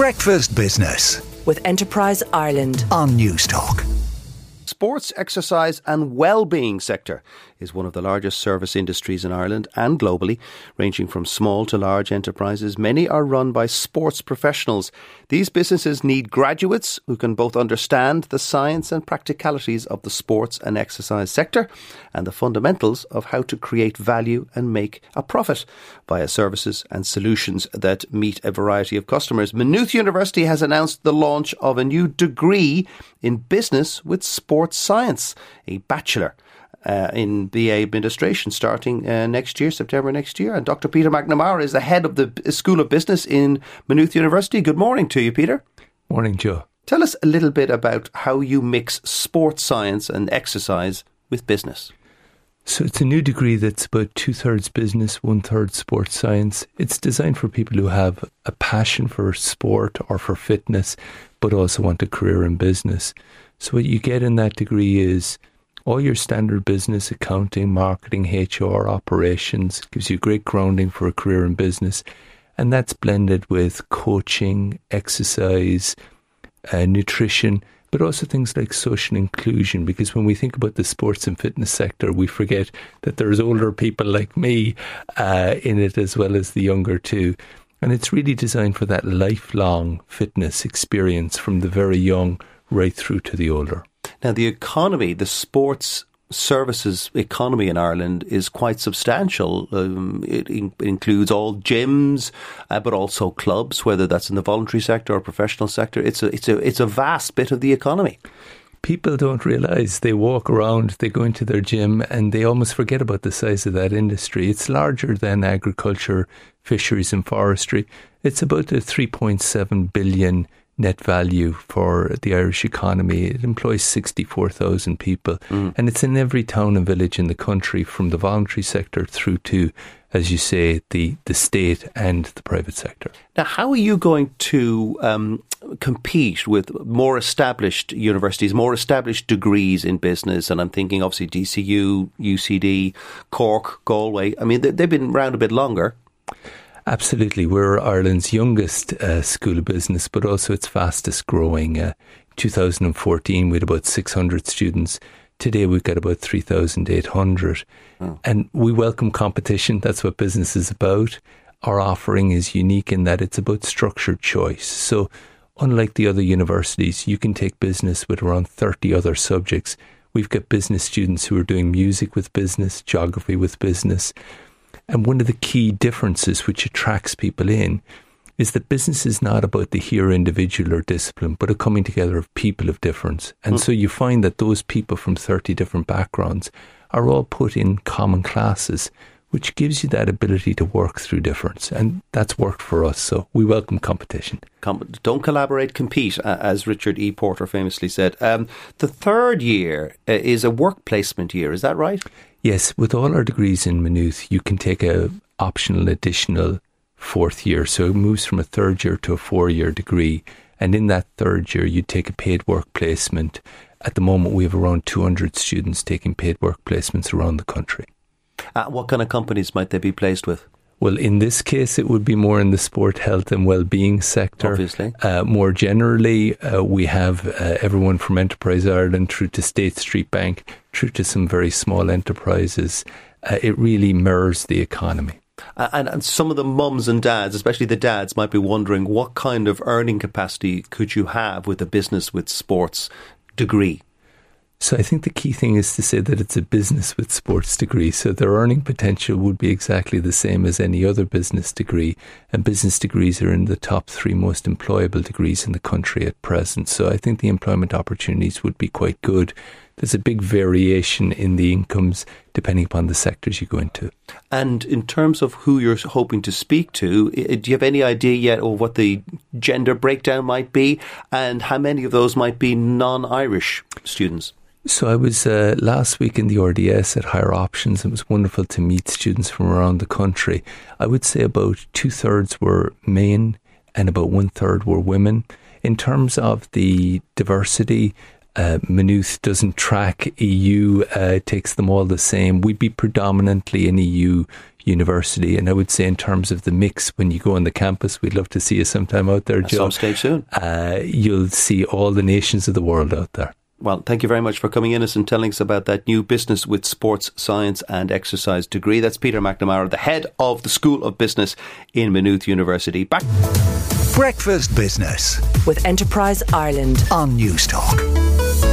Breakfast Business with Enterprise Ireland on Newstalk. Sports, exercise, and well-being sector is one of the largest service industries in Ireland and globally, ranging from small to large enterprises. Many are run by sports professionals. These businesses need graduates who can both understand the science and practicalities of the sports and exercise sector and the fundamentals of how to create value and make a profit via services and solutions that meet a variety of customers. Maynooth University has announced the launch of a new degree in business with sports science, a bachelor uh, in BA administration starting uh, next year, September next year. And Dr. Peter McNamara is the head of the School of Business in Maynooth University. Good morning to you, Peter. Morning, Joe. Tell us a little bit about how you mix sports science and exercise with business. So it's a new degree that's about two thirds business, one third sports science. It's designed for people who have a passion for sport or for fitness, but also want a career in business. So what you get in that degree is all your standard business, accounting, marketing, HR, operations, gives you great grounding for a career in business. And that's blended with coaching, exercise, uh, nutrition, but also things like social inclusion. Because when we think about the sports and fitness sector, we forget that there's older people like me uh, in it as well as the younger too. And it's really designed for that lifelong fitness experience from the very young right through to the older. Now, the economy, the sports services economy in Ireland is quite substantial. Um, it in- includes all gyms, uh, but also clubs, whether that's in the voluntary sector or professional sector. It's a it's a it's a vast bit of the economy. People don't realize they walk around, they go into their gym, and they almost forget about the size of that industry. It's larger than agriculture, fisheries, and forestry. It's about a 3.7 billion net value for the Irish economy. It employs 64,000 people mm. and it's in every town and village in the country from the voluntary sector through to, as you say, the, the state and the private sector. Now, how are you going to um, compete with more established universities, more established degrees in business? And I'm thinking obviously DCU, UCD, Cork, Galway. I mean, they've been around a bit longer. Absolutely. We're Ireland's youngest uh, school of business, but also its fastest growing. Uh, 2014, we had about 600 students. Today, we've got about 3,800. Oh. And we welcome competition. That's what business is about. Our offering is unique in that it's about structured choice. So, unlike the other universities, you can take business with around 30 other subjects. We've got business students who are doing music with business, geography with business. And one of the key differences which attracts people in is that business is not about the here individual or discipline, but a coming together of people of difference. And mm. so you find that those people from 30 different backgrounds are all put in common classes, which gives you that ability to work through difference. And that's worked for us. So we welcome competition. Com- don't collaborate, compete, uh, as Richard E. Porter famously said. Um, the third year uh, is a work placement year, is that right? Yes, with all our degrees in Maynooth, you can take a optional additional fourth year. So it moves from a third year to a four year degree. And in that third year, you take a paid work placement. At the moment, we have around 200 students taking paid work placements around the country. Uh, what kind of companies might they be placed with? Well, in this case, it would be more in the sport, health, and well-being sector. Obviously, uh, more generally, uh, we have uh, everyone from Enterprise Ireland through to State Street Bank, through to some very small enterprises. Uh, it really mirrors the economy. And, and some of the mums and dads, especially the dads, might be wondering what kind of earning capacity could you have with a business with sports degree? So I think the key thing is to say that it's a business with sports degree. So their earning potential would be exactly the same as any other business degree. And business degrees are in the top three most employable degrees in the country at present. So I think the employment opportunities would be quite good. There's a big variation in the incomes depending upon the sectors you go into. And in terms of who you're hoping to speak to, do you have any idea yet of what the gender breakdown might be and how many of those might be non Irish students? So I was uh, last week in the RDS at Higher Options. It was wonderful to meet students from around the country. I would say about two thirds were men and about one third were women. In terms of the diversity, uh, Maynooth doesn't track EU, uh, takes them all the same. We'd be predominantly an EU university. And I would say, in terms of the mix, when you go on the campus, we'd love to see you sometime out there, Joe. some stage soon. Uh, you'll see all the nations of the world out there. Well, thank you very much for coming in us and telling us about that new business with sports science and exercise degree. That's Peter McNamara, the head of the School of Business in Maynooth University. Back. Breakfast Business with Enterprise Ireland. on Newstalk.